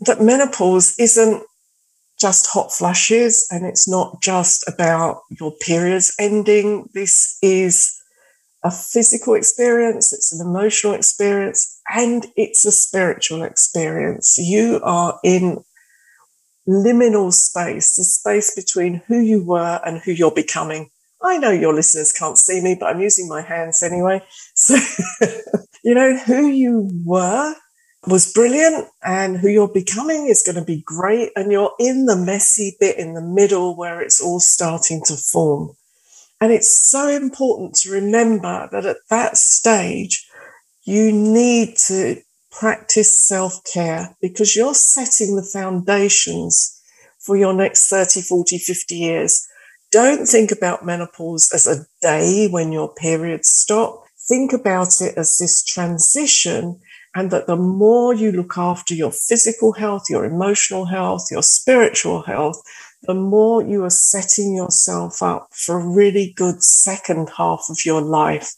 that menopause isn't just hot flushes and it's not just about your periods ending. This is a physical experience, it's an emotional experience, and it's a spiritual experience. You are in liminal space, the space between who you were and who you're becoming. I know your listeners can't see me, but I'm using my hands anyway. So, you know, who you were was brilliant and who you're becoming is going to be great. And you're in the messy bit in the middle where it's all starting to form. And it's so important to remember that at that stage, you need to practice self care because you're setting the foundations for your next 30, 40, 50 years. Don't think about menopause as a day when your periods stop. Think about it as this transition and that the more you look after your physical health, your emotional health, your spiritual health, the more you are setting yourself up for a really good second half of your life.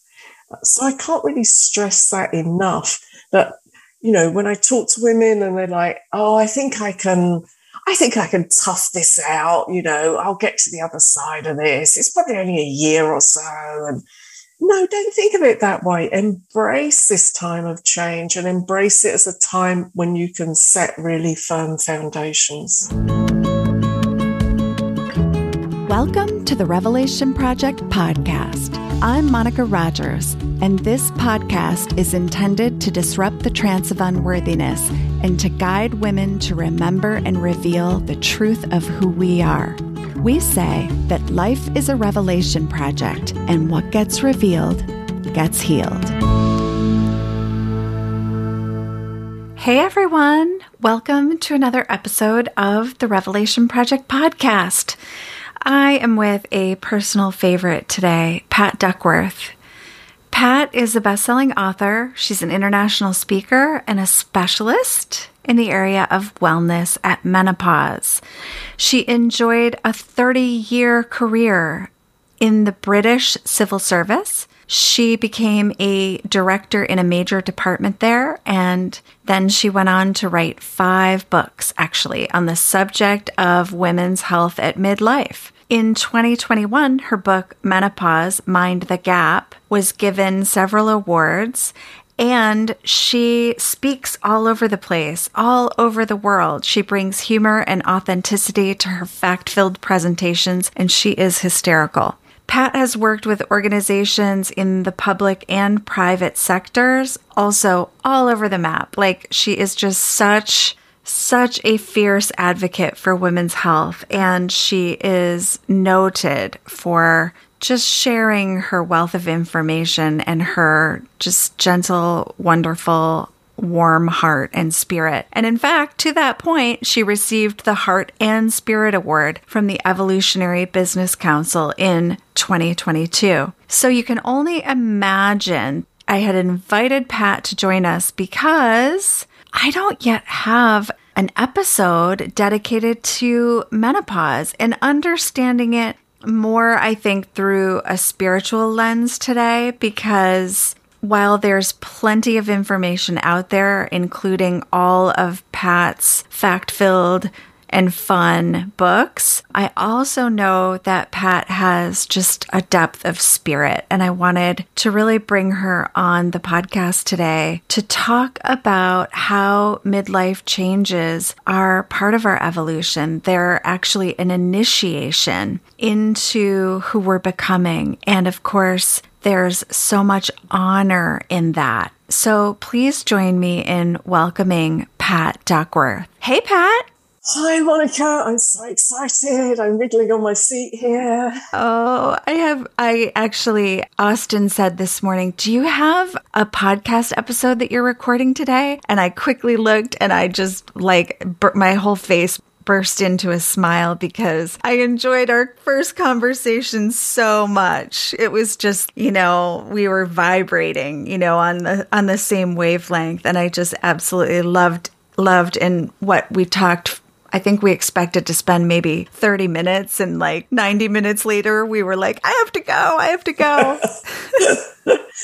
So I can't really stress that enough that, you know, when I talk to women and they're like, oh, I think I can, I think I can tough this out, you know, I'll get to the other side of this. It's probably only a year or so. And no, don't think of it that way. Embrace this time of change and embrace it as a time when you can set really firm foundations. Welcome to the Revelation Project podcast. I'm Monica Rogers, and this podcast is intended to disrupt the trance of unworthiness and to guide women to remember and reveal the truth of who we are. We say that life is a revelation project, and what gets revealed gets healed. Hey everyone, welcome to another episode of the Revelation Project podcast. I am with a personal favorite today, Pat Duckworth. Pat is a best selling author. She's an international speaker and a specialist in the area of wellness at menopause. She enjoyed a 30 year career in the British civil service. She became a director in a major department there, and then she went on to write five books, actually, on the subject of women's health at midlife. In 2021, her book Menopause Mind the Gap was given several awards and she speaks all over the place, all over the world. She brings humor and authenticity to her fact filled presentations, and she is hysterical. Pat has worked with organizations in the public and private sectors, also all over the map. Like, she is just such such a fierce advocate for women's health, and she is noted for just sharing her wealth of information and her just gentle, wonderful, warm heart and spirit. And in fact, to that point, she received the Heart and Spirit Award from the Evolutionary Business Council in 2022. So you can only imagine I had invited Pat to join us because I don't yet have an episode dedicated to menopause and understanding it more, I think, through a spiritual lens today because while there's plenty of information out there, including all of Pat's fact filled and fun books. I also know that Pat has just a depth of spirit, and I wanted to really bring her on the podcast today to talk about how midlife changes are part of our evolution. They're actually an initiation into who we're becoming. And of course, there's so much honor in that. So please join me in welcoming Pat Duckworth. Hey, Pat. Hi, Monica. I'm so excited. I'm wriggling on my seat here. Oh, I have. I actually, Austin said this morning, Do you have a podcast episode that you're recording today? And I quickly looked and I just like my whole face burst into a smile because I enjoyed our first conversation so much. It was just, you know, we were vibrating, you know, on the on the same wavelength and I just absolutely loved loved and what we talked I think we expected to spend maybe 30 minutes and like 90 minutes later we were like, I have to go, I have to go.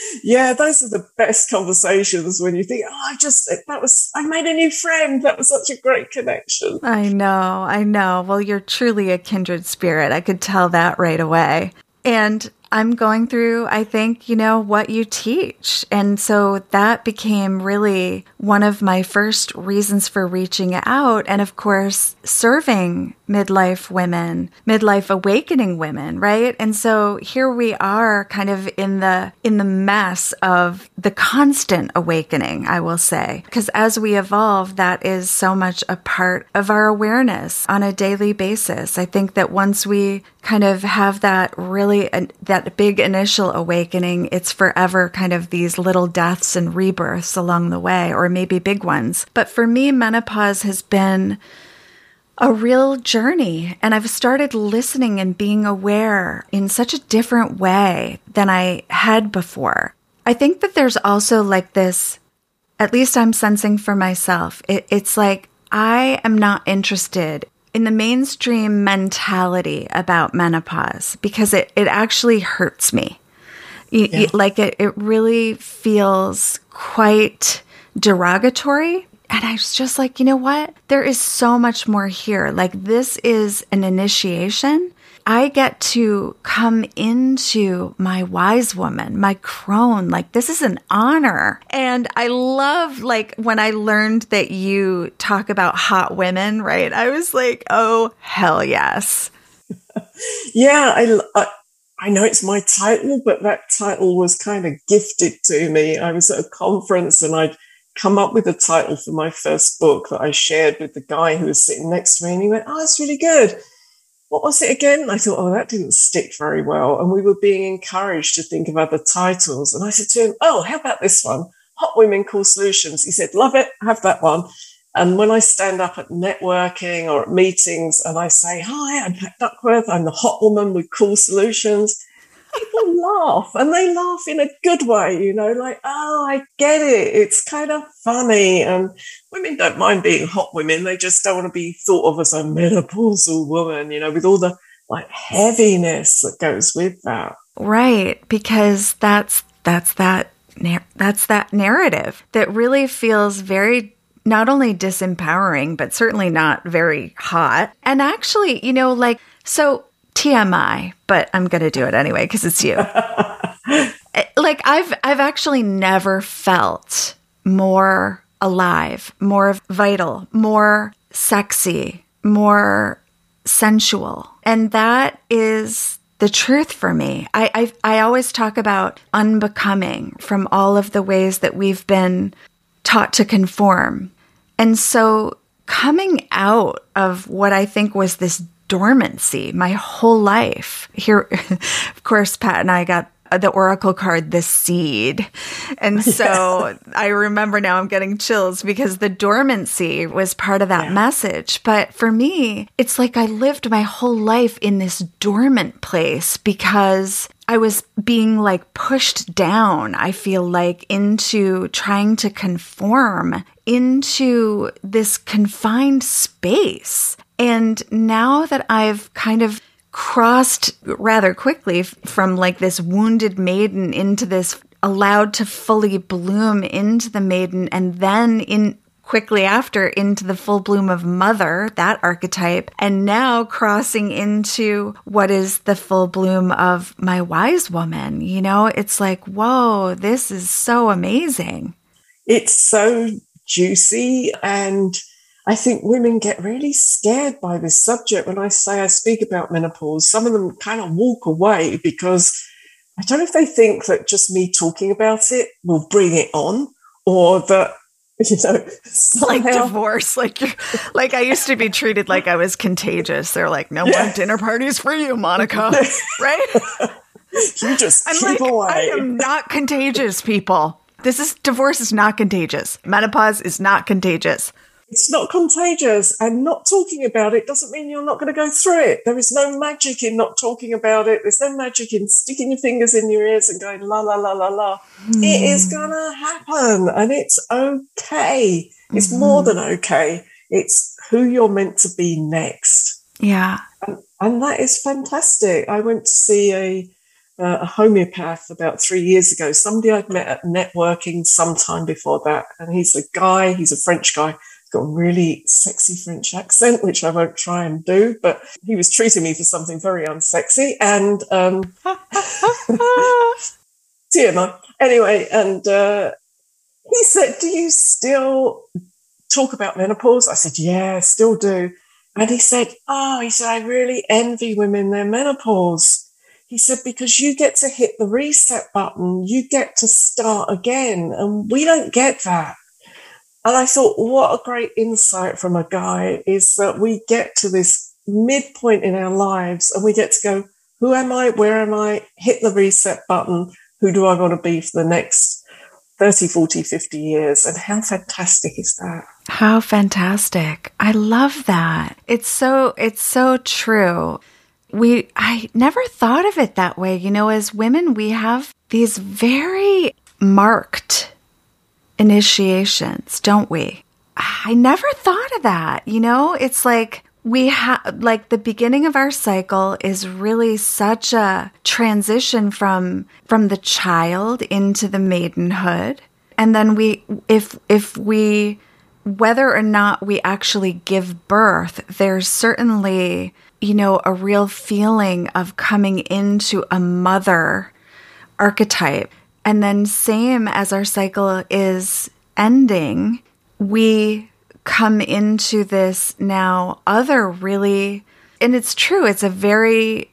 yeah, those are the best conversations when you think, oh, I just, that was, I made a new friend. That was such a great connection. I know, I know. Well, you're truly a kindred spirit. I could tell that right away. And I'm going through, I think, you know, what you teach. And so that became really one of my first reasons for reaching out. And of course, serving midlife women, midlife awakening women, right? And so here we are kind of in the, in the mess of the constant awakening, I will say. Because as we evolve, that is so much a part of our awareness on a daily basis. I think that once we kind of have that really, uh, big initial awakening, it's forever kind of these little deaths and rebirths along the way, or maybe big ones. But for me, menopause has been a real journey. And I've started listening and being aware in such a different way than I had before. I think that there's also like this, at least I'm sensing for myself, it, it's like I am not interested in the mainstream mentality about menopause because it, it actually hurts me. Yeah. like it, it really feels quite derogatory and I was just like, you know what? There is so much more here. Like, this is an initiation. I get to come into my wise woman, my crone. Like, this is an honor. And I love, like, when I learned that you talk about hot women, right? I was like, oh, hell yes. yeah, I, I, I know it's my title, but that title was kind of gifted to me. I was at a conference and I'd come up with a title for my first book that I shared with the guy who was sitting next to me. And he went, Oh, it's really good. What was it again? I thought, Oh, that didn't stick very well. And we were being encouraged to think of other titles. And I said to him, Oh, how about this one? Hot Women Cool Solutions. He said, Love it. Have that one. And when I stand up at networking or at meetings and I say, Hi, I'm Pat Duckworth. I'm the hot woman with cool solutions people laugh and they laugh in a good way, you know, like, oh, I get it. It's kind of funny. And women don't mind being hot women. They just don't want to be thought of as a menopausal woman, you know, with all the like heaviness that goes with that. Right. Because that's, that's that, that's that narrative that really feels very not only disempowering, but certainly not very hot. And actually, you know, like, so TMI, but I'm going to do it anyway because it's you. Eh, like I've I've actually never felt more alive, more vital, more sexy, more sensual. And that is the truth for me. I, I, I always talk about unbecoming from all of the ways that we've been taught to conform. And so coming out of what I think was this dormancy my whole life. Here, of course, Pat and I got the oracle card the seed and so i remember now i'm getting chills because the dormancy was part of that yeah. message but for me it's like i lived my whole life in this dormant place because I was being like pushed down, I feel like, into trying to conform into this confined space. And now that I've kind of crossed rather quickly from like this wounded maiden into this allowed to fully bloom into the maiden and then in quickly after into the full bloom of mother, that archetype, and now crossing into what is the full bloom of my wise woman. You know, it's like, whoa, this is so amazing. It's so juicy and I think women get really scared by this subject. When I say I speak about menopause, some of them kind of walk away because I don't know if they think that just me talking about it will bring it on or that you know somehow... like divorce like like i used to be treated like i was contagious. They're like no yeah. more dinner parties for you monica. Right? You just I'm keep like, away. i am not contagious people. This is divorce is not contagious. Menopause is not contagious it's not contagious and not talking about it doesn't mean you're not going to go through it. There is no magic in not talking about it. There's no magic in sticking your fingers in your ears and going la la la la la. Mm. It is hmm. going to happen and it's okay. It's mm-hmm. more than okay. It's who you're meant to be next. Yeah. And, and that is fantastic. I went to see a, uh, a homeopath about three years ago, somebody I'd met at networking sometime before that. And he's a guy, he's a French guy, got a really sexy French accent, which I won't try and do, but he was treating me for something very unsexy. And um, TMI. Anyway, and uh, he said, Do you still talk about menopause? I said, Yeah, still do. And he said, Oh, he said, I really envy women their menopause. He said, because you get to hit the reset button, you get to start again. And we don't get that. And I thought, what a great insight from a guy is that we get to this midpoint in our lives and we get to go, who am I? Where am I? Hit the reset button. Who do I want to be for the next 30, 40, 50 years? And how fantastic is that? How fantastic. I love that. It's so, it's so true. We, I never thought of it that way. You know, as women, we have these very marked initiations, don't we? I never thought of that. You know, it's like we have, like, the beginning of our cycle is really such a transition from, from the child into the maidenhood. And then we, if, if we, whether or not we actually give birth, there's certainly, you know, a real feeling of coming into a mother archetype. And then, same as our cycle is ending, we come into this now other really, and it's true, it's a very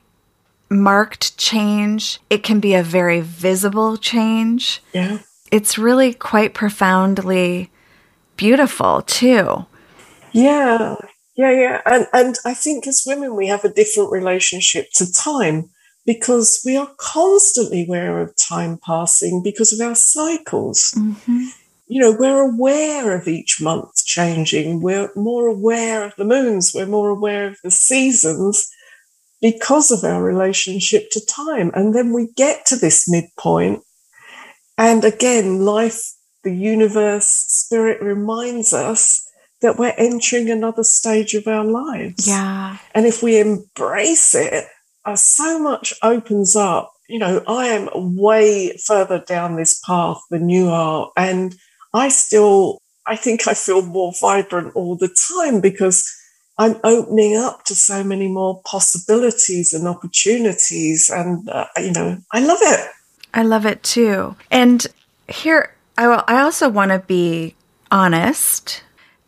marked change. It can be a very visible change. Yeah. It's really quite profoundly beautiful, too. Yeah. Yeah, yeah. And and I think as women we have a different relationship to time because we are constantly aware of time passing because of our cycles. Mm-hmm. You know, we're aware of each month changing. We're more aware of the moons. We're more aware of the seasons because of our relationship to time. And then we get to this midpoint. And again, life, the universe, spirit reminds us that we're entering another stage of our lives. Yeah. And if we embrace it, uh, so much opens up. You know, I am way further down this path than you are. And I still, I think I feel more vibrant all the time because I'm opening up to so many more possibilities and opportunities. And, uh, you know, I love it. I love it too. And here, I, will, I also want to be honest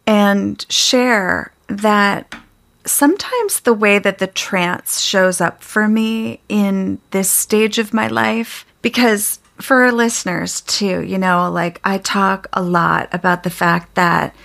and share that sometimes the way that the trance shows up for me in this stage of my life, because for our listeners too, you know, like I talk a lot about the fact that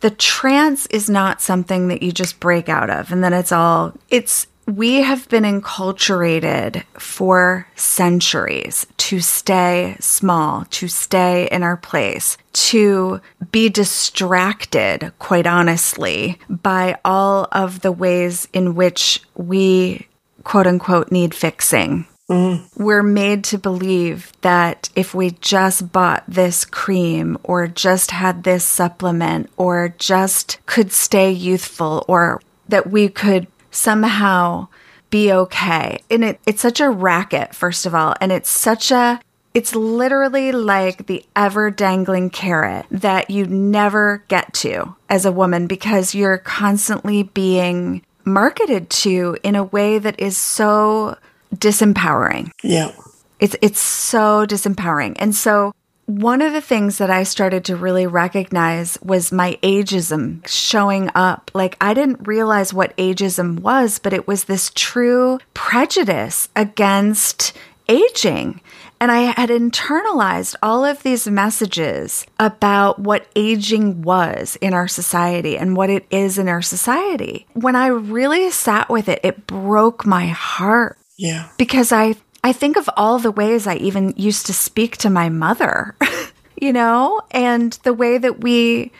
the trance is not something that you just break out of and then it's all, it's, we have been enculturated for centuries to stay small, to stay in our place, to be distracted, quite honestly, by all of the ways in which we, quote unquote, need fixing. Mm. We're made to believe that if we just bought this cream or just had this supplement or just could stay youthful or that we could somehow be okay. And it, it's such a racket, first of all. And it's such a, it's literally like the ever dangling carrot that you never get to as a woman because you're constantly being marketed to in a way that is so disempowering. Yeah. It's it's so disempowering. And so one of the things that I started to really recognize was my ageism showing up. Like, I didn't realize what ageism was, but it was this true prejudice against aging. And I had internalized all of these messages about what aging was in our society and what it is in our society. When I really sat with it, it broke my heart. Yeah. Because I I think of all the ways I even used to speak to my mother, you know, and the way that we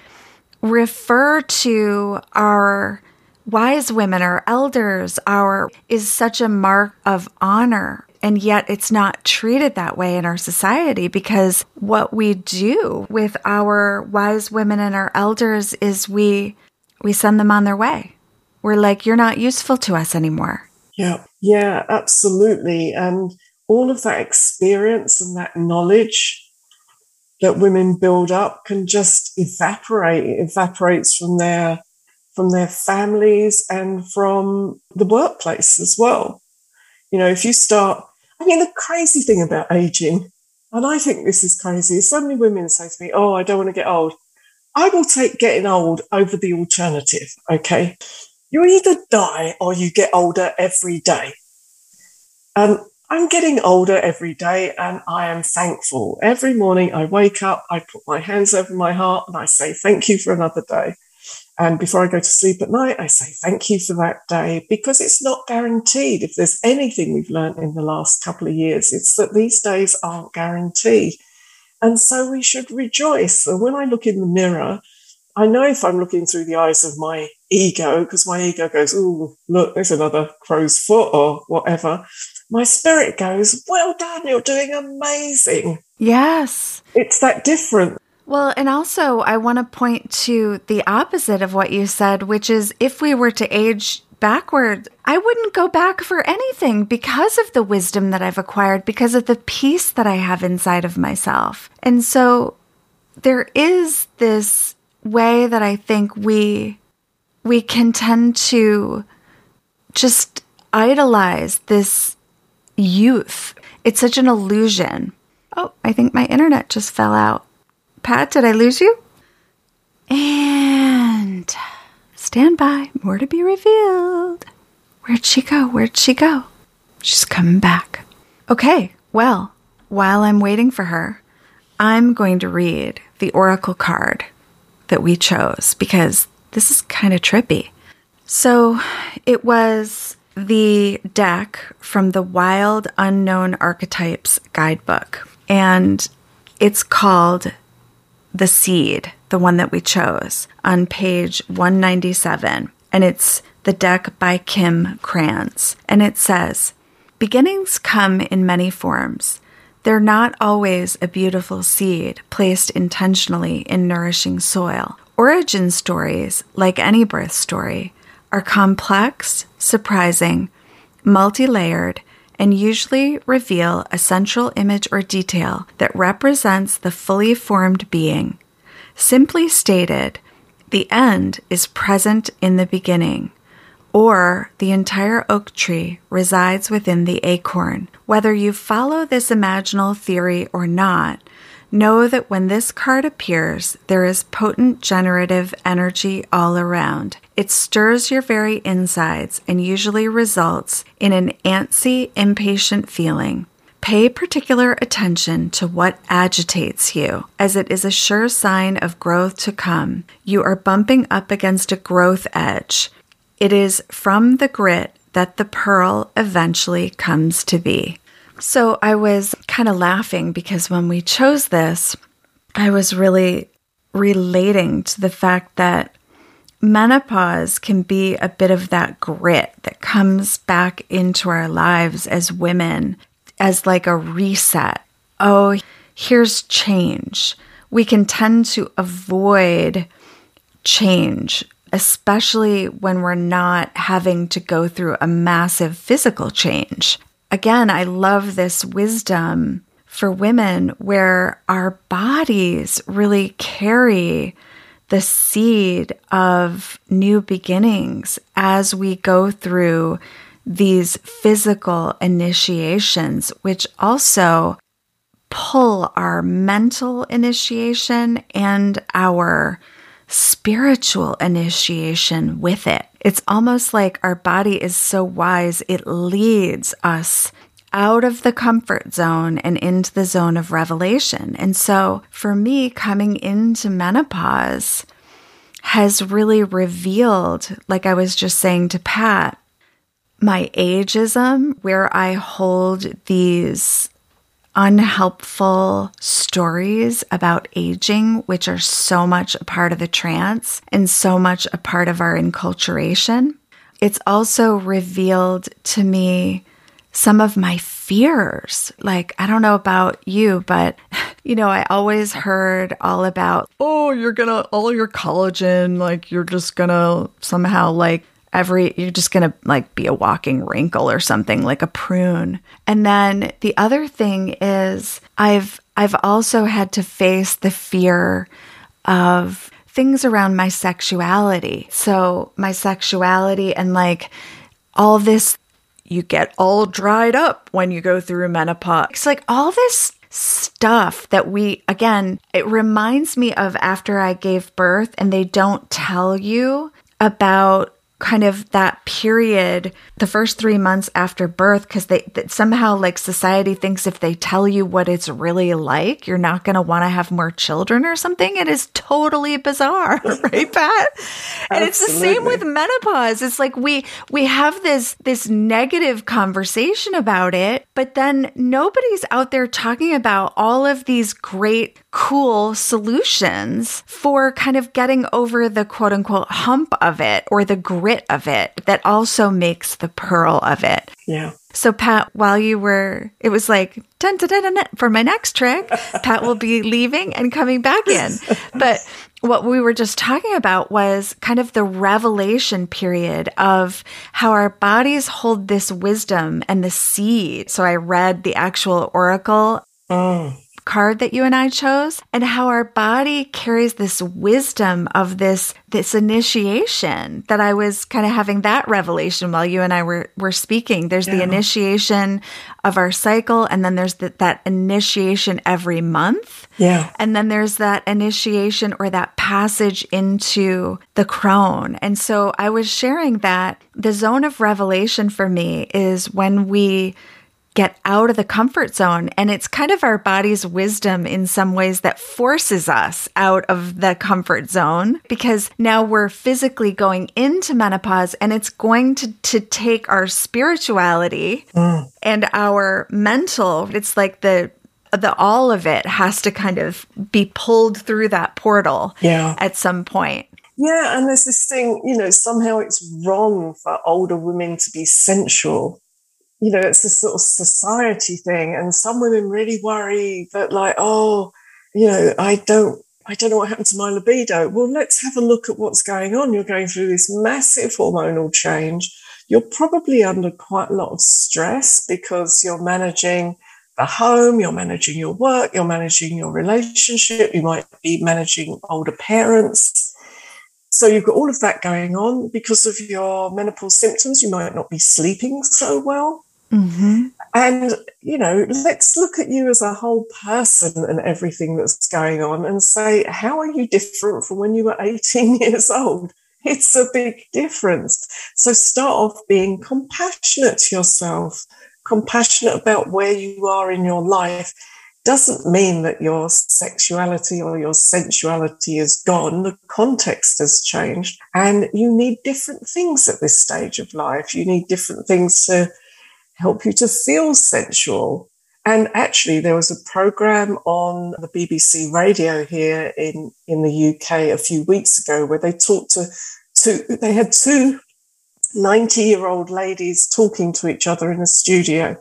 refer to our wise women, our elders, our is such a mark of honor. And yet it's not treated that way in our society because what we do with our wise women and our elders is we we send them on their way. We're like, you're not useful to us anymore. Yeah, yeah, absolutely. And all of that experience and that knowledge that women build up can just evaporate. It evaporates from their from their families and from the workplace as well. You know, if you start, I mean, the crazy thing about aging, and I think this is crazy, is so many women say to me, Oh, I don't want to get old. I will take getting old over the alternative. Okay. You either die or you get older every day. And I'm getting older every day and I am thankful. Every morning I wake up, I put my hands over my heart and I say, thank you for another day. And before I go to sleep at night, I say thank you for that day because it's not guaranteed. If there's anything we've learned in the last couple of years, it's that these days aren't guaranteed. And so we should rejoice. So when I look in the mirror, I know if I'm looking through the eyes of my ego, because my ego goes, oh, look, there's another crow's foot or whatever. My spirit goes, well done, you're doing amazing. Yes. It's that different. Well, and also, I want to point to the opposite of what you said, which is if we were to age backward, I wouldn't go back for anything because of the wisdom that I've acquired, because of the peace that I have inside of myself. And so there is this way that I think we we can tend to just idolize this youth. It's such an illusion. Oh, I think my internet just fell out. Pat, did I lose you? And stand by, more to be revealed. Where'd she go? Where'd she go? She's coming back. Okay, well, while I'm waiting for her, I'm going to read the oracle card that we chose because this is kind of trippy. So it was the deck from the Wild Unknown Archetypes guidebook, and it's called The Seed, the one that we chose, on page 197. And it's the deck by Kim Krans. And it says, Beginnings come in many forms. They're not always a beautiful seed placed intentionally in nourishing soil. Origin stories, like any birth story, are complex, surprising, multi layered, and usually reveal a central image or detail that represents the fully formed being. Simply stated, the end is present in the beginning, or the entire oak tree resides within the acorn. Whether you follow this imaginal theory or not, know that when this card appears, there is potent generative energy all around. It stirs your very insides and usually results in an antsy, impatient feeling. Pay particular attention to what agitates you, as it is a sure sign of growth to come. You are bumping up against a growth edge. It is from the grit that the pearl eventually comes to be. So I was kind of laughing because when we chose this, I was really relating to the fact that menopause can be a bit of that grit that comes back into our lives as women as like a reset. Oh, here's change. We can tend to avoid change, especially when we're not having to go through a massive physical change. Again, I love this wisdom for women where our bodies really carry the seed of new beginnings as we go through these physical initiations, which also pull our mental initiation and our spiritual initiation with it. It's almost like our body is so wise, it leads us out of the comfort zone and into the zone of revelation. And so for me, coming into menopause has really revealed, like I was just saying to Pat, my ageism, where I hold these unhelpful stories about aging, which are so much a part of the trance and so much a part of our enculturation. It's also revealed to me some of my fears. Like, I don't know about you, but you know, I always heard all about, oh, you're gonna, all your collagen, like, you're just gonna somehow, like, every, you're just gonna, like, be a walking wrinkle or something, like a prune. And then the other thing is, I've, I've also had to face the fear of things around my sexuality. So, my sexuality and like all this, you get all dried up when you go through menopause. It's like all this stuff that we, again, it reminds me of after I gave birth and they don't tell you about kind of that period, the first three months after birth, because they somehow like society thinks if they tell you what it's really like, you're not going to want to have more children or something. It is totally bizarre, right, Pat? and it's the same with menopause. It's like we we have this this negative conversation about it, but then nobody's out there talking about all of these great cool solutions for kind of getting over the quote unquote hump of it or the grit of it that also makes the pearl of it. Yeah. So, Pat, while you were, it was like, dun, dun, dun, dun, for my next trick, Pat will be leaving and coming back in. But what we were just talking about was kind of the revelation period of how our bodies hold this wisdom and the seed. So, I read the actual oracle. Oh card that you and I chose and how our body carries this wisdom of this this initiation that I was kind of having that revelation while you and I were were speaking. There's yeah. the initiation of our cycle and then there's the, that initiation every month. Yeah. And then there's that initiation or that passage into the crone. And so I was sharing that the zone of revelation for me is when we get out of the comfort zone. And it's kind of our body's wisdom in some ways that forces us out of the comfort zone because now we're physically going into menopause and it's going to, to take our spirituality mm. and our mental. It's like the the all of it has to kind of be pulled through that portal yeah. at some point. Yeah, and there's this thing, you know, somehow it's wrong for older women to be sensual you know, it's this sort of society thing. And some women really worry that, like, oh, you know, I don't, I don't know what happened to my libido. Well, let's have a look at what's going on. You're going through this massive hormonal change. You're probably under quite a lot of stress because you're managing the home, you're managing your work, you're managing your relationship, you might be managing older parents. So you've got all of that going on because of your menopause symptoms. You might not be sleeping so well. Mm-hmm. And, you know, let's look at you as a whole person and everything that's going on and say, how are you different from when you were 18 years old? It's a big difference. So start off being compassionate to yourself, compassionate about where you are in your life. Doesn't mean that your sexuality or your sensuality is gone. The context has changed and you need different things at this stage of life. You need different things to help you to feel sensual. And actually, there was a program on the BBC radio here in, in the UK a few weeks ago where they talked to, to they had two 90 year old ladies talking to each other in a studio.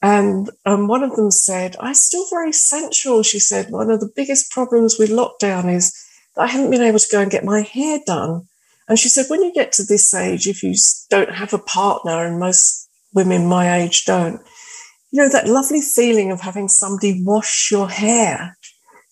And um, one of them said, I'm still very sensual. She said, one of the biggest problems with lockdown is that I haven't been able to go and get my hair done. And she said, when you get to this age, if you don't have a partner, and most women my age don't. You know, that lovely feeling of having somebody wash your hair.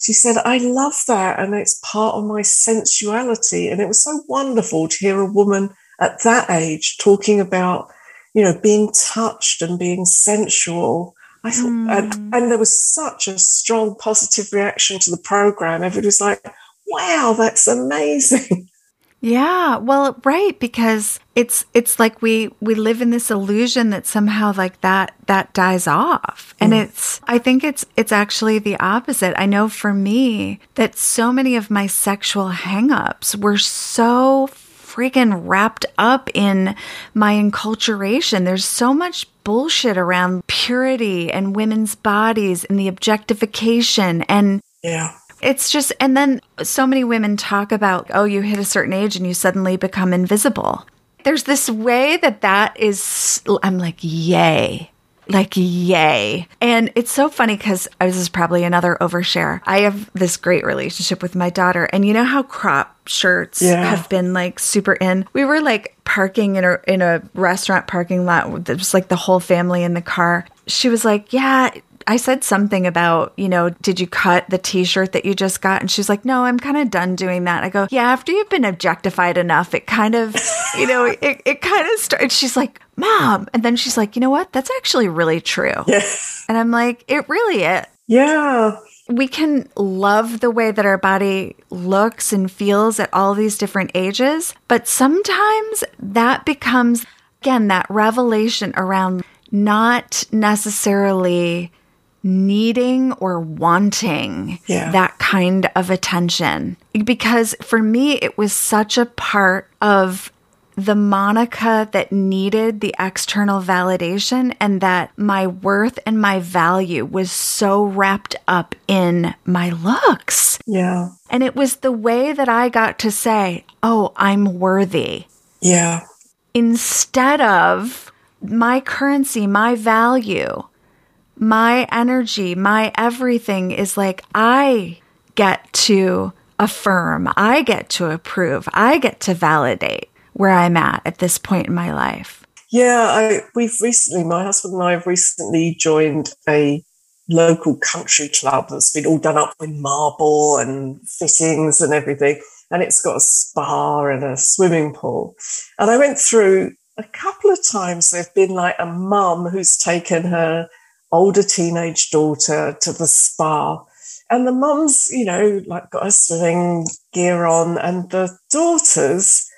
She said, I love that. And it's part of my sensuality. And it was so wonderful to hear a woman at that age talking about, you know, being touched and being sensual. I thought, mm. and, and there was such a strong positive reaction to the program. Everybody was like, wow, that's amazing. Yeah, well, right because it's it's like we we live in this illusion that somehow like that that dies off. And mm. it's I think it's it's actually the opposite. I know for me that so many of my sexual hangups were so freaking wrapped up in my enculturation. There's so much bullshit around purity and women's bodies and the objectification and yeah it's just, and then so many women talk about, oh, you hit a certain age and you suddenly become invisible. There's this way that that is, I'm like, yay. Like, yay. And it's so funny because this is probably another overshare. I have this great relationship with my daughter. And you know how crop shirts Yeah. have been like super in? We were like parking in a, in a restaurant parking lot. There was like the whole family in the car. She was like, yeah. I said something about, you know, did you cut the t shirt that you just got? And she's like, no, I'm kind of done doing that. I go, yeah, after you've been objectified enough, it kind of, you know, it, it kind of starts. She's like, mom. And then she's like, you know what? That's actually really true. Yes. And I'm like, it really is. Yeah. We can love the way that our body looks and feels at all these different ages, but sometimes that becomes, again, that revelation around not necessarily needing or wanting Yeah. that kind of attention. Because for me, it was such a part of the Monica that needed the external validation, and that my worth and my value was so wrapped up in my looks. Yeah. And it was the way that I got to say, Oh, I'm worthy Yeah. instead of my currency, my value, my energy, my everything is like I get to affirm, I get to approve, I get to validate where I'm at at this point in my life. Yeah, I, we've recently, my husband and I have recently joined a local country club that's been all done up with marble and fittings and everything. And it's got a spa and a swimming pool. And I went through a couple of times, there've been like a mum who's taken her older teenage daughter to the spa. And the mum's, you know, like got her swimming gear on, and the daughters,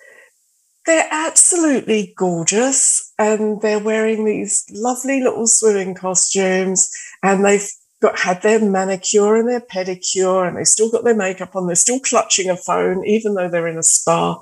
they're absolutely gorgeous and they're wearing these lovely little swimming costumes and they've got had their manicure and their pedicure and they've still got their makeup on. They're still clutching a phone even though they're in a spa.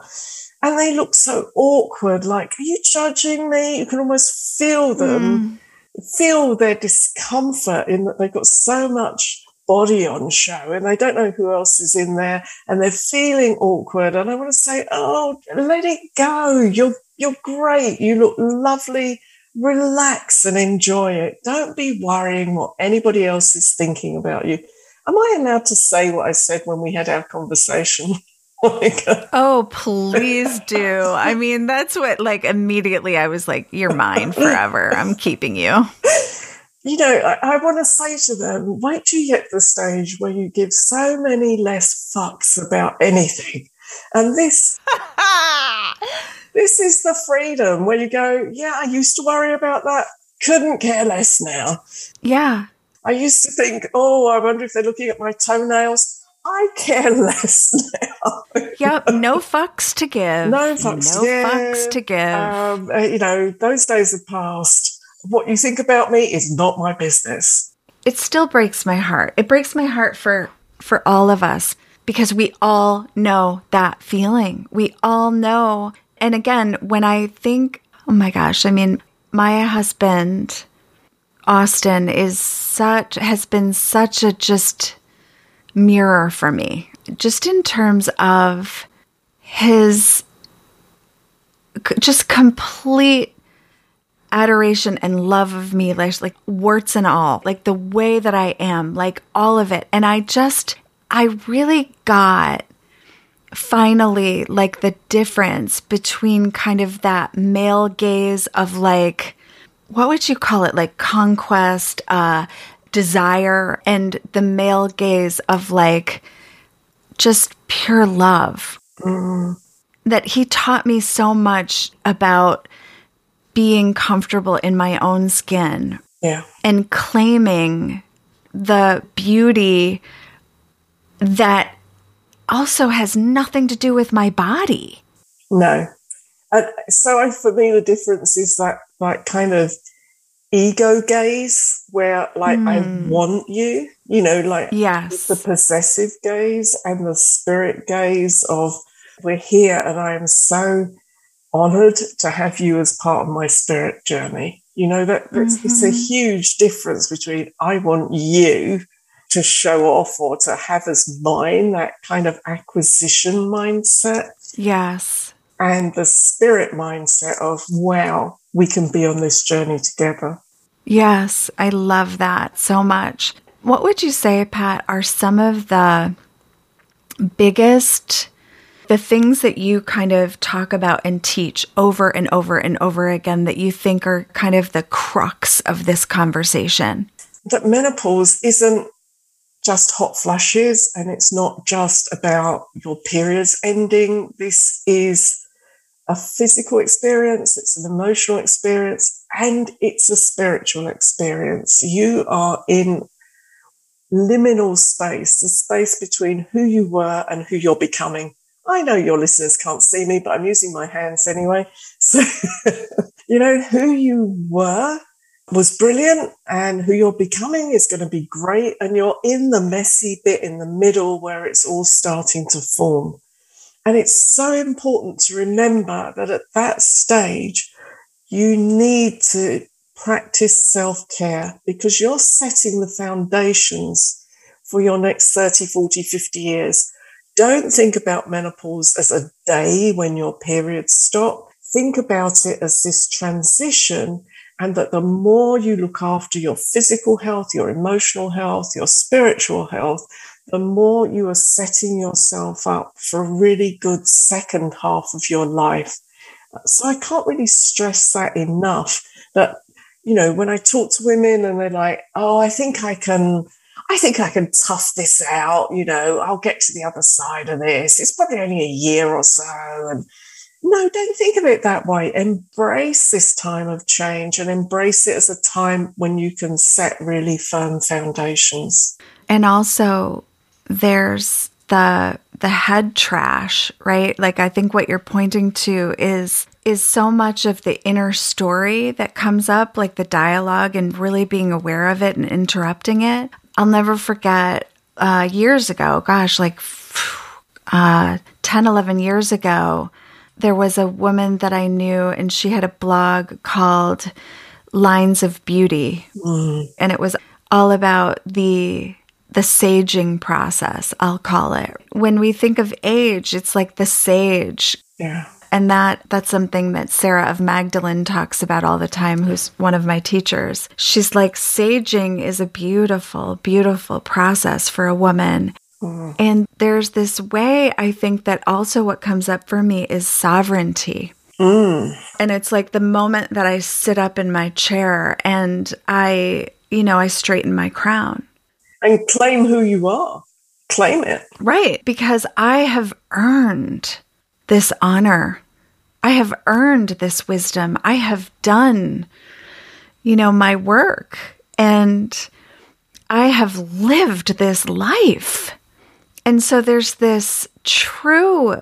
And they look so awkward like are you judging me? You can almost feel them mm. Feel their discomfort in that they've got so much body on show and they don't know who else is in there and they're feeling awkward. And I want to say oh let it go. You're you're great. You look lovely. Relax and enjoy it. Don't be worrying what anybody else is thinking about you. Am I allowed to say what I said when we had our conversation Monica? Uh, oh, please do. I mean, that's what, like, immediately I was like, you're mine forever. I'm keeping you. you know, I, I want to say to them, wait till you get to the stage where you give so many less fucks about anything. And this this is the freedom where you go, yeah, I used to worry about that. Couldn't care less now. yeah. I used to think, oh, I wonder if they're looking at my toenails. I care less now. Yep. No fucks to give. No fucks No to give. fucks to give. Um, uh, you know, those days have passed. What you think about me is not my business. it still breaks my heart. It breaks my heart for for all of us because we all know that feeling. We all know. And again, when I think, oh my gosh, I mean, my husband Austin is such has been such a just mirror for me. Just in terms of his just complete adoration and love of me, like, like warts and all, like the way that I am, like all of it. And I just, I really got finally like the difference between kind of that male gaze of like, what would you call it? Like conquest, uh, desire, and the male gaze of like just pure love. That he taught me so much about being comfortable in my own skin Yeah. and claiming the beauty that also has nothing to do with my body. No. And so I, for me, the difference is that like kind of ego gaze where like I hmm. want you, you know, like Yes. the possessive gaze and the spirit gaze of we're here and I am so honored to have you as part of my spirit journey. You know, that it's, it's a mm-hmm. huge difference between I want you to show off or to have as mine, that kind of acquisition mindset Yes. And the spirit mindset of wow we can be on this journey together Yes, I love that so much. What would you say, Pat, are some of the biggest the things that you kind of talk about and teach over and over and over again that you think are kind of the crux of this conversation? That menopause isn't just hot flushes and it's not just about your periods ending. This is a physical experience, it's an emotional experience, and it's a spiritual experience. You are in liminal space, the space between who you were and who you're becoming. I know your listeners can't see me, but I'm using my hands anyway. So, you know, who you were was brilliant and who you're becoming is going to be great. And you're in the messy bit in the middle where it's all starting to form. And it's so important to remember that at that stage, you need to practice self care because you're setting the foundations for your next 30, 40, 50 years. Don't think about menopause as a day when your periods stop. Think about it as this transition and that the more you look after your physical health, your emotional health, your spiritual health, the more you are setting yourself up for a really good second half of your life. So I can't really stress that enough that, you know, when I talk to women and they're like, oh, I think I can, I think I can tough this out, you know, I'll get to the other side of this. It's probably only a year or so. And no, don't think of it that way. Embrace this time of change and embrace it as a time when you can set really firm foundations. And also, there's the the head trash, right? Like I think what you're pointing to is is so much of the inner story that comes up, like the dialogue and really being aware of it and interrupting it. I'll never forget uh, years ago, gosh, like uh, 10, 11 years ago, there was a woman that I knew, and she had a blog called Lines of Beauty. Mm. And it was all about the the saging process, I'll call it. When we think of age, it's like the sage. Yeah. And that that's something that Sarah of Magdalene talks about all the time, who's one of my teachers. She's like saging is a beautiful, beautiful process for a woman. Mm. And there's this way, I think, that also what comes up for me is sovereignty. Mm. And it's like the moment that I sit up in my chair and I, you know, I straighten my crown. And claim who you are. Claim it. Right. Because I have earned this honor. I have earned this wisdom. I have done, you know, my work. And I have lived this life. And so there's this true,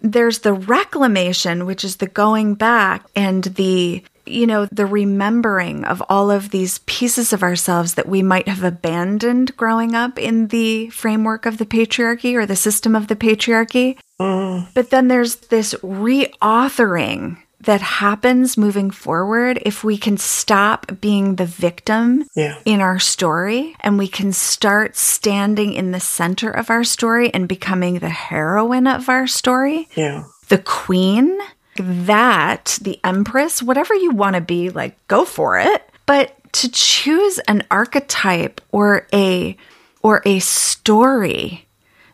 there's the reclamation, which is the going back and the, you know, the remembering of all of these pieces of ourselves that we might have abandoned growing up in the framework of the patriarchy or the system of the patriarchy. Mm. But then there's this reauthoring that happens moving forward if we can stop being the victim yeah. in our story and we can start standing in the center of our story and becoming the heroine of our story. Yeah. The queen, that, the empress, whatever you want to be, like go for it. But to choose an archetype or a or a story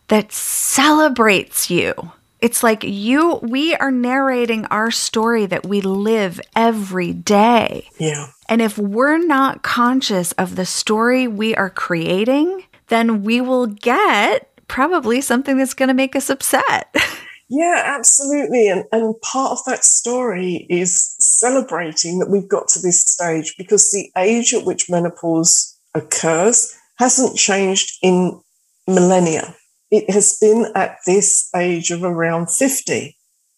that celebrates you it's like you, we are narrating our story that we live every day. Yeah. And if we're not conscious of the story we are creating, then we will get probably something that's going to make us upset. Yeah, absolutely. And, and part of that story is celebrating that we've got to this stage because the age at which menopause occurs hasn't changed in millennia it has been at this age of around 50.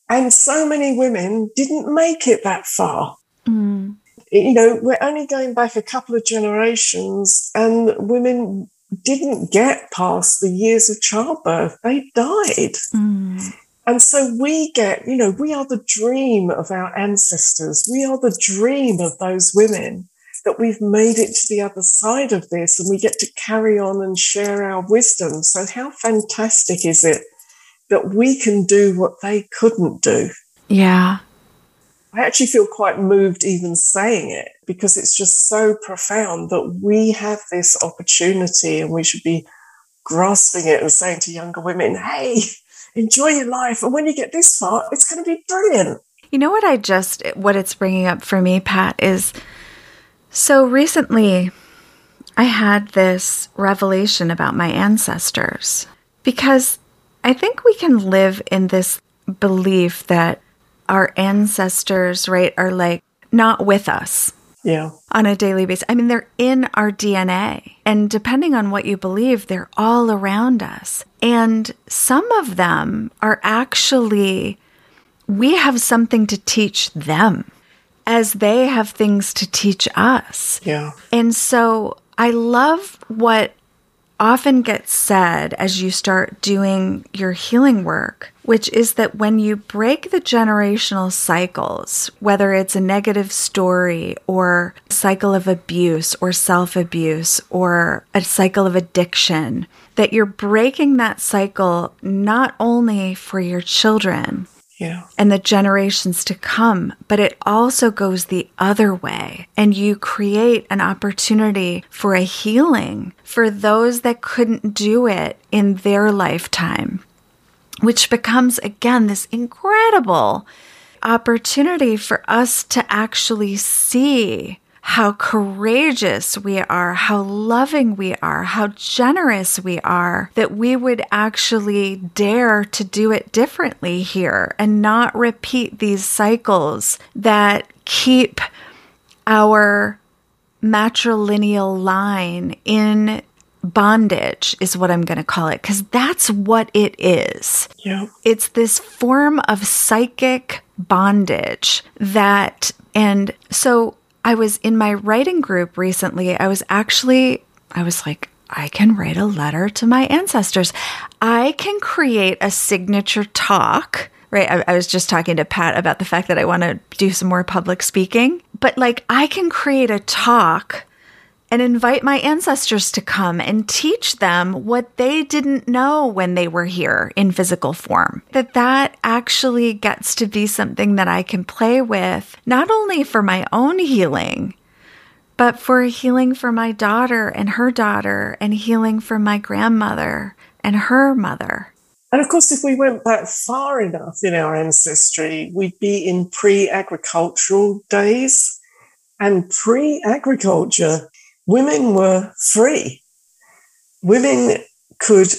And so many women didn't make it that far. Mm. You know, we're only going back a couple of generations, and women didn't get past the years of childbirth. They died. Mm. And so we get, you know, we are the dream of our ancestors. We are the dream of those women that we've made it to the other side of this and we get to carry on and share our wisdom. So, how fantastic is it that we can do what they couldn't do? Yeah. I actually feel quite moved even saying it because it's just so profound that we have this opportunity and we should be grasping it and saying to younger women, hey, enjoy your life. And when you get this far, it's going to be brilliant. You know what I just, what it's bringing up for me, Pat, is so recently I had this revelation about my ancestors because I think we can live in this belief that our ancestors, right, are like not with us. Yeah. On a daily basis. I mean, they're in our DNA. And depending on what you believe, they're all around us. And some of them are actually, we have something to teach them as they have things to teach us. Yeah. And so I love what often gets said as you start doing your healing work, which is that when you break the generational cycles, whether it's a negative story or cycle of abuse or self abuse or a cycle of addiction, that you're breaking that cycle not only for your children, yeah. and the generations to come, but it also goes the other way. And you create an opportunity for a healing for those that couldn't do it in their lifetime, which becomes again this incredible opportunity for us to actually see how courageous we are, how loving we are, how generous we are, that we would actually dare to do it differently here and not repeat these cycles that keep our matrilineal line in bondage is what I'm going to call it because that's what it is. Yeah. It's this form of psychic bondage that and so I was in my writing group recently. I was actually, I was like, I can write a letter to my ancestors. I can create a signature talk, right? I, I, was just talking to Pat about the fact that I want to do some more public speaking, but like I can create a talk and invite my ancestors to come and teach them what they didn't know when they were here in physical form. That that actually gets to be something that I can play with, not only for my own healing, but for healing for my daughter and her daughter, and healing for my grandmother and her mother. And of course, if we went back far enough in our ancestry, we'd be in pre agricultural days. And pre agriculture, women were free. Women could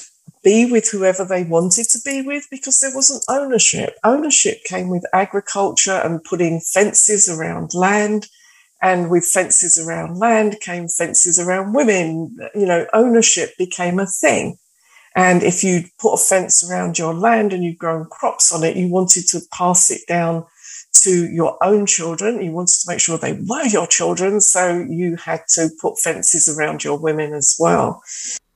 be with whoever they wanted to be with because there wasn't ownership. Ownership came with agriculture and putting fences around land. And with fences around land came fences around women. You know, ownership became a thing. And if you put a fence around your land and you'd grown crops on it, you wanted to pass it down to your own children. You wanted to make sure they were your children. So you had to put fences around your women as well.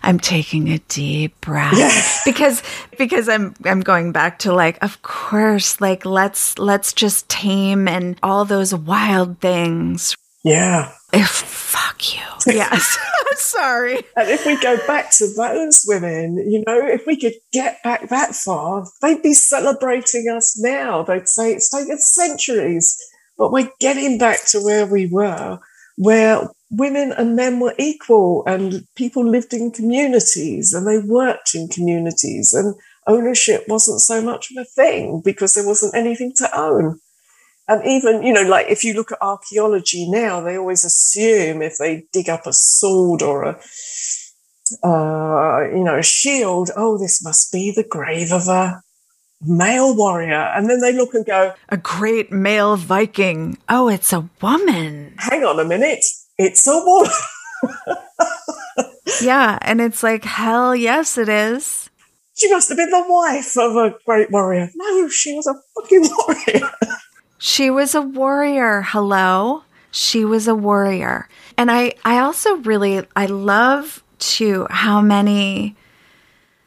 I'm taking a deep breath yeah. because because I'm I'm going back to like of course like let's let's just tame and all those wild things. Yeah. If fuck you. Yes. Sorry. And if we go back to those women, you know, if we could get back that far, they'd be celebrating us now. They'd say it's taken centuries, but we're getting back to where we were, where women and men were equal and people lived in communities and they worked in communities and ownership wasn't so much of a thing because there wasn't anything to own. And even, you know, like if you look at archaeology now, they always assume if they dig up a sword or a, uh, you know, a shield, oh, this must be the grave of a male warrior. And then they look and go, A great male Viking. Oh, it's a woman. Hang on a minute. It's a woman. yeah. And it's like, hell yes, it is. She must have been the wife of a great warrior. No, she was a fucking warrior. She was a warrior. Hello. She was a warrior. And I, I also really, I love too how many,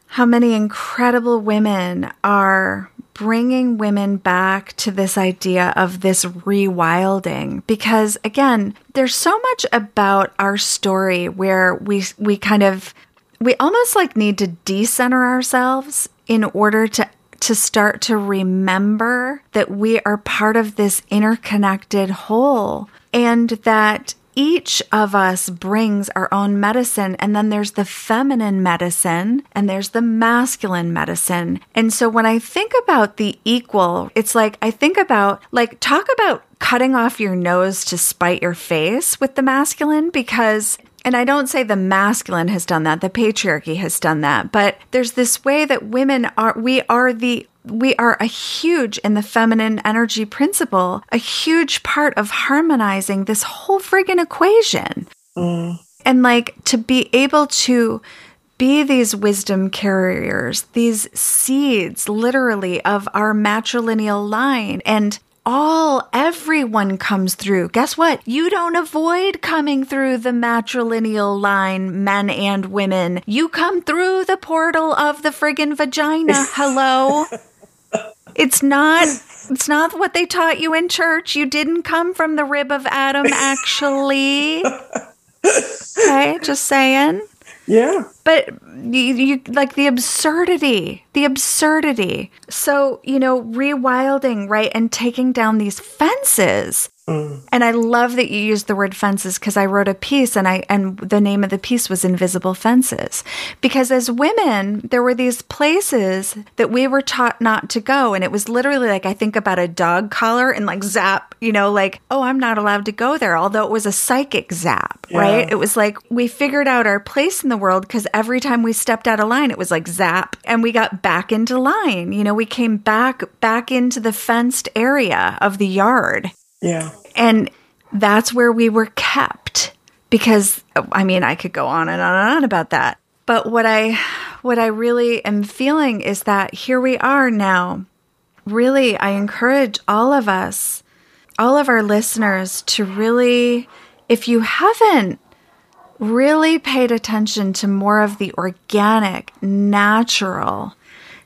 how many incredible women are bringing women back to this idea of this rewilding because again there's so much about our story where we we kind of we almost like need to decenter ourselves in order to to start to remember that we are part of this interconnected whole and that each of us brings our own medicine. And then there's the feminine medicine and there's the masculine medicine. And so when I think about the equal, it's like I think about, like, talk about cutting off your nose to spite your face with the masculine because and I don't say the masculine has done that, the patriarchy has done that, but there's this way that women are, we are the we are a huge in the feminine energy principle, a huge part of harmonizing this whole friggin' equation. Mm. And like to be able to be these wisdom carriers, these seeds literally of our matrilineal line and all everyone comes through. Guess what? You don't avoid coming through the matrilineal line, men and women. You come through the portal of the friggin' vagina. Hello. it's not it's not what they taught you in church. You didn't come from the rib of Adam actually. okay, just saying. Yeah. But you, you, like the absurdity, the absurdity. So, you know, rewilding, right? And taking down these fences Mm. And I love that you used the word fences because I wrote a piece and I and the name of the piece was Invisible Fences. Because as women, there were these places that we were taught not to go. And it was literally like I think about a dog collar and like zap, you know, like, oh, I'm not allowed to go there, although it was a psychic zap, yeah. right? It was like we figured out our place in the world because every time we stepped out of line, it was like zap and we got back into line. You know, we came back back into the fenced area of the yard. Yeah. And that's where we were kept because I mean, I could go on and on and on about that. But what I what I really am feeling is that here we are now. Really, I encourage all of us, all of our listeners to really if you haven't really paid attention to more of the organic, natural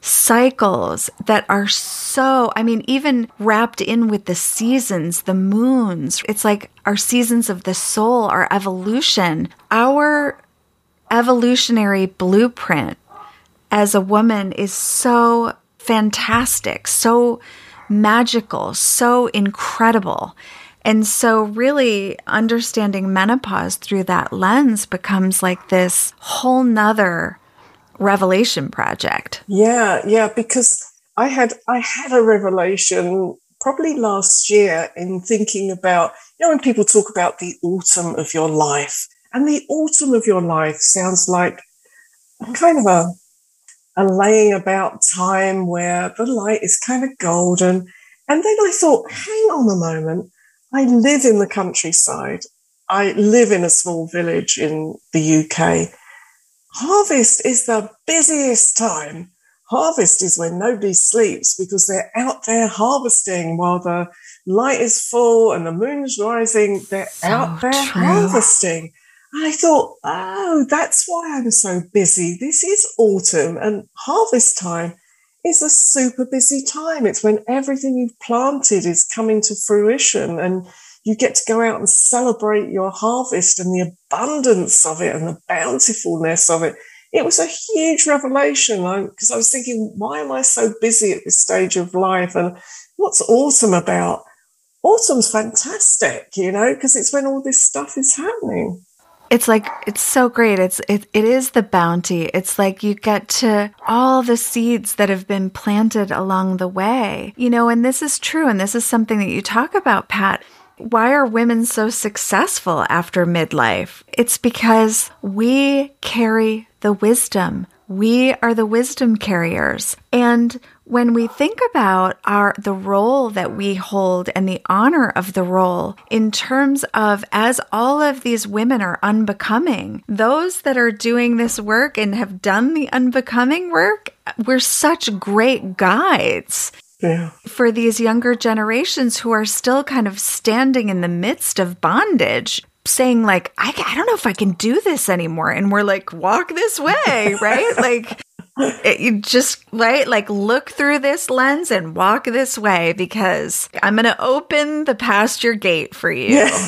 cycles that are so, I mean, even wrapped in with the seasons, the moons. It's like our seasons of the soul, our evolution, our evolutionary blueprint as a woman is so fantastic, so magical, so incredible. And so, really, understanding menopause through that lens becomes like this whole nother revelation project. Yeah, yeah, because I had I had a revelation probably last year in thinking about you know when people talk about the autumn of your life and the autumn of your life sounds like kind of a a laying about time where the light is kind of golden. And then I thought hang on a moment. I live in the countryside. I live in a small village in the UK Harvest is the busiest time. Harvest is when nobody sleeps because they're out there harvesting while the light is full and the moon's rising. They're so out there true. harvesting. And I thought, oh, that's why I'm so busy. This is autumn and harvest time is a super busy time. It's when everything you've planted is coming to fruition and you get to go out and celebrate your harvest and the abundance of it and the bountifulness of it. It was a huge revelation. Because I, I was thinking, why am I so busy at this stage of life? And what's awesome about? Autumn's fantastic, you know, because it's when all this stuff is happening. It's like it's so great. It's it, it is the bounty. It's like you get to all the seeds that have been planted along the way you know and this is true and this is something that you talk about pat why are women so successful after midlife? It's because we carry the wisdom. We are the wisdom carriers. And when we think about our the role that we hold and the honor of the role in terms of as all of these women are unbecoming, those that are doing this work and have done the unbecoming work, we're such great guides yeah. for these younger generations who are still kind of standing in the midst of bondage saying like I, I don't know if i can do this anymore. And we're like walk this way right? Like it, you just right? Like look through this lens and walk this way because i'm going to open the pasture gate for you. Yeah.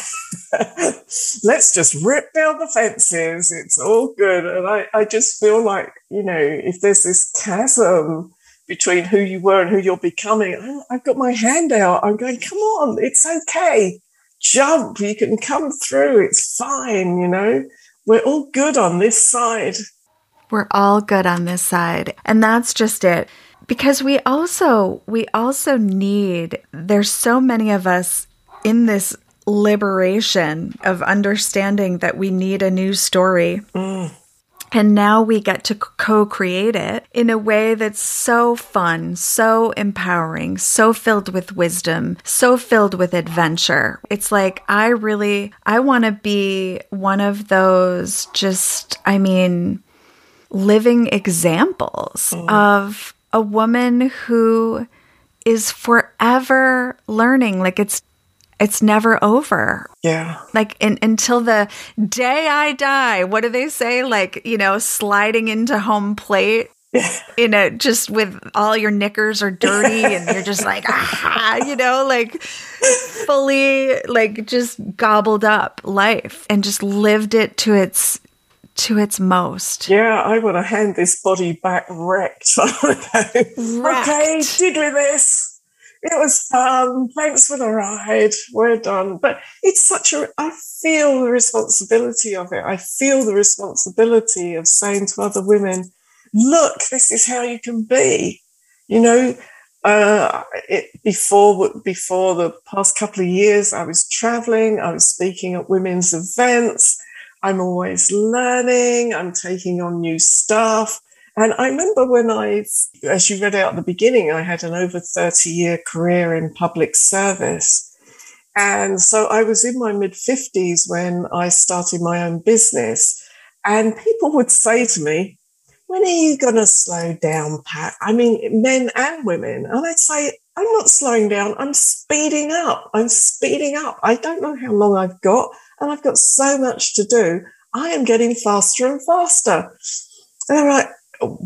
let's just rip down the fences. It's all good. And I, I just feel like you know if there's this chasm between who you were and who you're becoming. I've got my hand out. I'm going, come on, it's okay. Jump. You can come through. It's fine. You know, we're all good on this side. We're all good on this side. And that's just it. Because we also, we also need, there's so many of us in this liberation of understanding that we need a new story. Mm. And now we get to co create it in a way that's so fun, so empowering, so filled with wisdom, so filled with adventure. It's like, I really, I want to be one of those just, I mean, living examples Mm. of a woman who is forever learning. Like it's, it's never over Yeah. like in, until the day I die. What do they say? Like you know, sliding into home plate. In a just with all your knickers are dirty and you're just like ah, you know, like fully like just gobbled up life and just lived it to its to its most. Yeah, I want to hand this body back wrecked. okay, did with this. It was fun. Thanks for the ride. We're done. But it's such a, I feel the responsibility of it. I feel the responsibility of saying to other women, look, this is how you can be. You know, uh, it, before before the past couple of years, I was traveling. I was speaking at women's events. I'm always learning. I'm taking on new stuff. And I remember when I, as you read out at the beginning, I had an over 30 year career in public service. And so I was in my mid 50s when I started my own business. And people would say to me, when are you going to slow down, Pat? I mean, men and women. And I'd say, I'm not slowing down. I'm speeding up. I'm speeding up. I don't know how long I've got, and I've got so much to do. I am getting faster and faster. And they're like,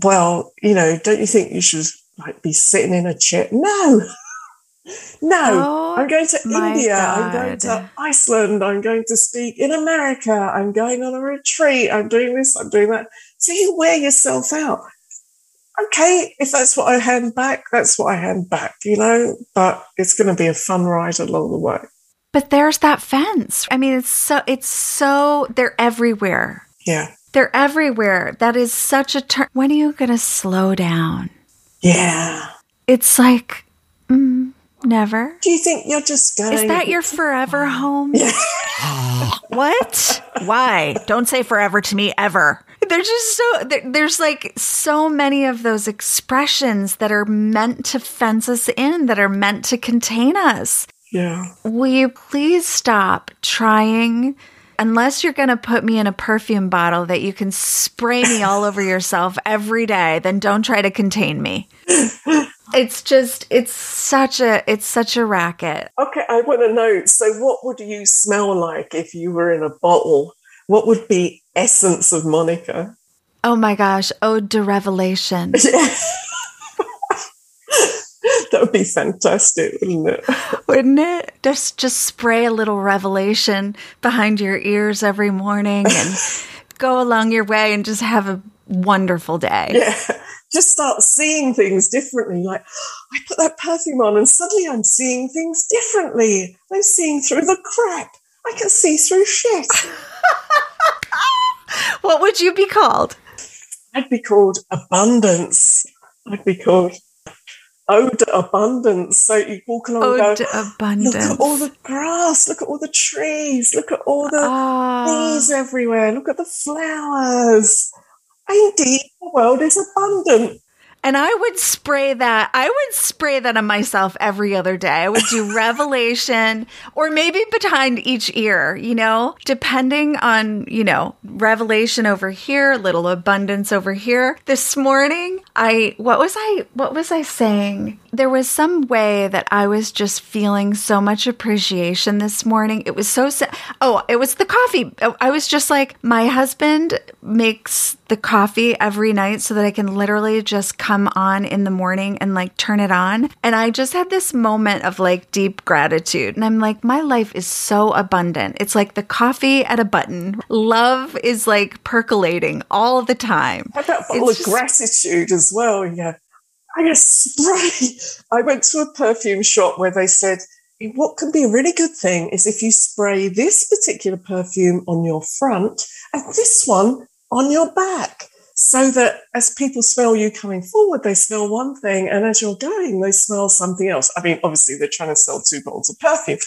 well, you know, don't you think you should like be sitting in a chair? No. No, Oh, I'm going to India. I'm going to Iceland. I'm going to speak in America. I'm going on a retreat. I'm doing this. I'm doing that. So you wear yourself out. Okay, if that's what I hand back, that's what I hand back, you know, but it's going to be a fun ride along the way. But there's that fence. I mean, it's so it's so they're everywhere. Yeah. They're everywhere. That is such a turn. When are you going to slow down? Yeah. It's like, mm, never. Do you think you're just going? Is that your forever home? what? Why? Don't say forever to me ever. There's just so there's like so many of those expressions that are meant to fence us in, that are meant to contain us. Yeah. Will you please stop trying? Unless you're going to put me in a perfume bottle that you can spray me all over yourself every day, then don't try to contain me. It's just it's such a it's such a racket. Okay, I want to know. So, what would you smell like if you were in a bottle? What would be essence of Monica? Oh my gosh, ode to revelation. that would be fantastic, wouldn't it? Wouldn't it? Just just spray a little revelation behind your ears every morning and go along your way and just have a wonderful day. Yeah. Just start seeing things differently. Like, oh, I put that perfume on and suddenly I'm seeing things differently. I'm seeing through the crap. I can see through shit. What would you be called? I'd be called abundance. I'd be called ode to abundance. So you walk along and go, to look abundance. at all the grass, look at all the trees, look at all the ah. bees everywhere, look at the flowers. Indeed, the world is abundant. And I would spray that. I would spray that on myself every other day. I would do revelation or maybe behind each ear, you know, depending on, you know, revelation over here, little abundance over here. This morning, I, what was I, what was I saying? There was some way that I was just feeling so much appreciation this morning. It was so, oh, it was the coffee. I was just like, my husband makes the coffee every night so that I can literally just come on in the morning and like turn it on. And I just had this moment of like deep gratitude. And I'm like, my life is so abundant. It's like the coffee at a button. Love is like percolating all the time. How about bottle It's of just- gratitude as well? Yeah. I guess spray. I went to a perfume shop where they said, what can be a really good thing is if you spray this particular perfume on your front and this one on your back so that as people smell you coming forward, they smell one thing, and as you're going, they smell something else. I mean, obviously, they're trying to sell two bottles of perfume,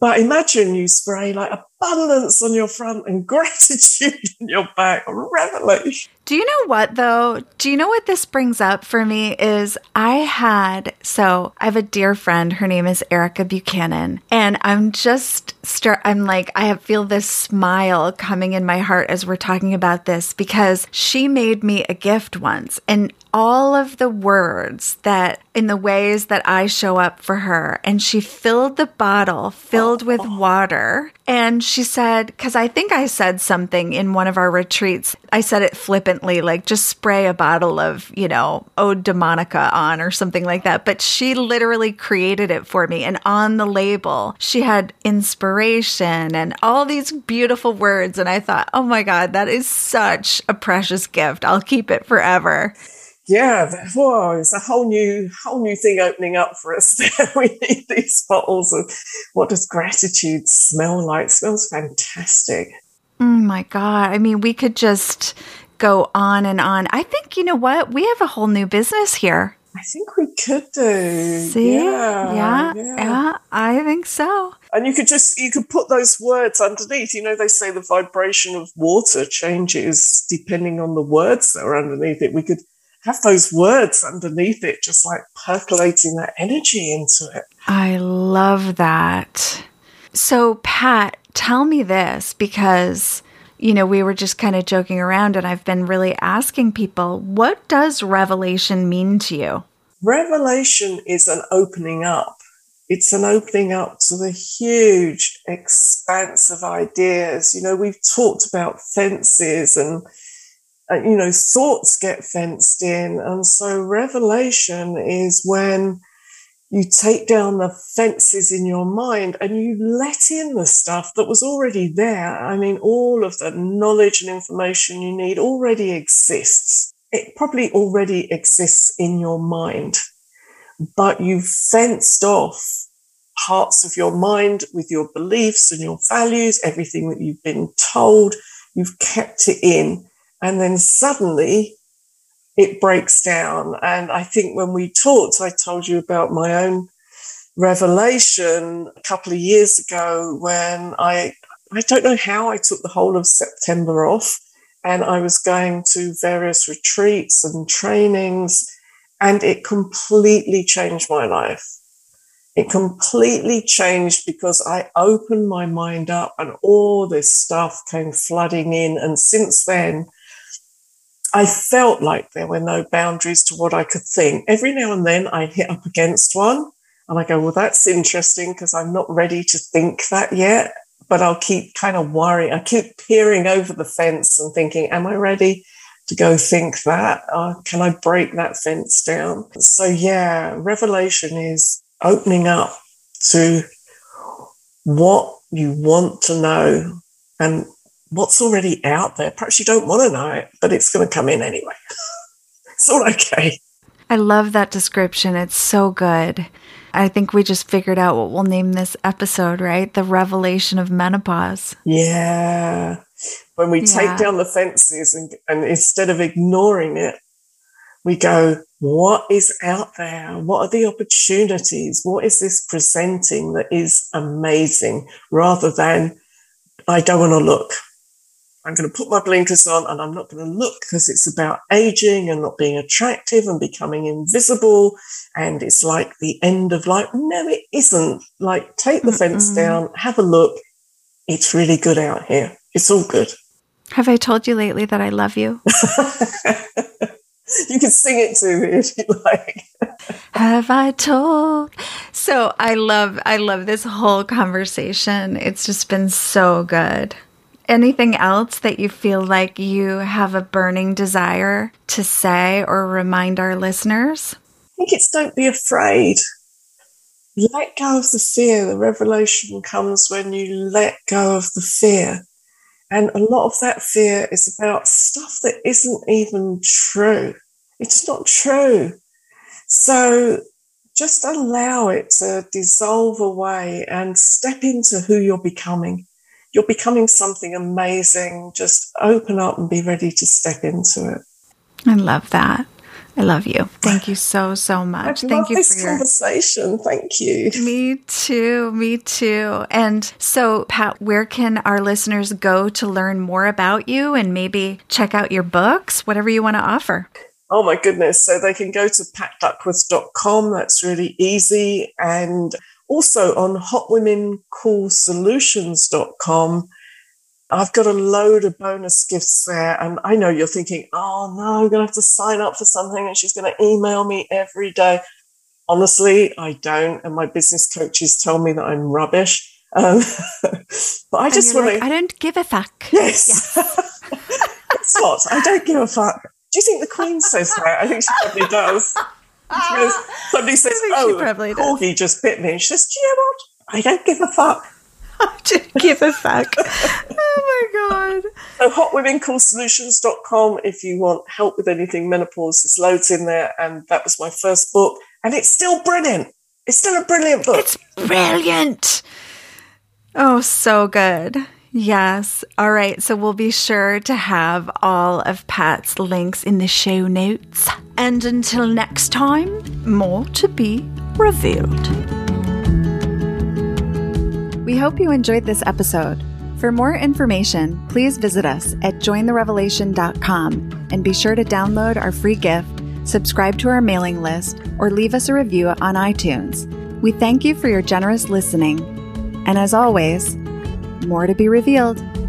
but imagine you spray like abundance on your front and gratitude on your back. Revelation. Do you know what though? Do you know what this brings up for me is I had so I have a dear friend, her name is Erica Buchanan, and I'm just start I'm like I have, feel this smile coming in my heart as we're talking about this because she made me a gift once and all of the words that in the ways that I show up for her and she filled the bottle filled with water and she said, because I think I said something in one of our retreats, I said it flippantly, like just spray a bottle of, you know, Ode to Monica on or something like that. But she literally created it for me. And on the label, she had inspiration and all these beautiful words. And I thought, oh my God, that is such a precious gift. I'll keep it forever yeah, whoa, it's a whole new, whole new thing opening up for us. we need these bottles of what does gratitude smell like? It smells fantastic. Oh my God. I mean, we could just go on and on. I think, you know what? We have a whole new business here. I think we could do. See? Yeah, yeah, yeah, yeah, I think so. And you could just, you could put those words underneath. You know, they say the vibration of water changes depending on the words that are underneath it. We could have those words underneath it, just like percolating that energy into it. I love that. So, Pat, tell me this because, you know, we were just kind of joking around and I've been really asking people, what does revelation mean to you? Revelation is an opening up. It's an opening up to the huge expanse of ideas. You know, we've talked about fences and uh, you know, thoughts get fenced in. And so revelation is when you take down the fences in your mind and you let in the stuff that was already there. I mean, all of the knowledge and information you need already exists. It probably already exists in your mind, but you've fenced off parts of your mind with your beliefs and your values, everything that you've been told. You've kept it in and then suddenly it breaks down. And I think when we talked, I told you about my own revelation a couple of years ago when I, I don't know how I took the whole of September off and I was going to various retreats and trainings and it completely changed my life. It completely changed because I opened my mind up and all this stuff came flooding in. And since then, I felt like there were no boundaries to what I could think. Every now and then I hit up against one and I go, well, that's interesting because I'm not ready to think that yet. But I'll keep kind of worrying. I keep peering over the fence and thinking, am I ready to go think that? Uh, can I break that fence down? So, yeah, revelation is opening up to what you want to know and what's already out there. Perhaps you don't want to know it, but it's going to come in anyway. it's all okay. I love that description. It's so good. I think we just figured out what we'll name this episode, right? The revelation of menopause. Yeah. When we yeah. take down the fences and, and instead of ignoring it, we go, what is out there? What are the opportunities? What is this presenting that is amazing rather than I don't want to look. I'm going to put my blinkers on and I'm not going to look because it's about aging and not being attractive and becoming invisible. And it's like the end of life. No, it isn't. Like, take the Mm-mm. fence down, have a look. It's really good out here. It's all good. Have I told you lately that I love you? you can sing it to me if you like. Have I told? So I love, I love this whole conversation. It's just been so good anything else that you feel like you have a burning desire to say or remind our listeners? I think it's don't be afraid. Let go of the fear. The revelation comes when you let go of the fear. And a lot of that fear is about stuff that isn't even true. It's not true. So just allow it to dissolve away and step into who you're becoming. You're becoming something amazing. Just open up and be ready to step into it. I love that. I love you. Thank you so so much. Thank you for your conversation. Thank you. Me too. Me too. And so, Pat, where can our listeners go to learn more about you and maybe check out your books, whatever you want to offer? Oh my goodness. So they can go to patduckworth.com. That's really easy. And also on hotwomencoolsolutions.com I've got a load of bonus gifts there. And I know you're thinking, oh no, I'm going to have to sign up for something and she's going to email me every day. Honestly, I don't. And my business coaches tell me that I'm rubbish. Um, but I just want like, to. I don't give a fuck. Yes. yes. That's what. I don't give a fuck. Do you think the Queen says that? I think she probably does. somebody says, oh, Corgi just bit me. And she says, do you know what? I don't give a fuck. I don't give a fuck. oh my god. So hotwomencoolsolutions.com if you want help with anything menopause. There's loads in there. And that was my first book. And it's still brilliant. It's still a brilliant book. It's brilliant. Oh, so good. Yes. All right. So we'll be sure to have all of Pat's links in the show notes. And until next time, more to be revealed. We hope you enjoyed this episode. For more information, please visit us at jointherevelation.com and be sure to download our free gift, subscribe to our mailing list, or leave us a review on iTunes. We thank you for your generous listening. And as always, more to be revealed.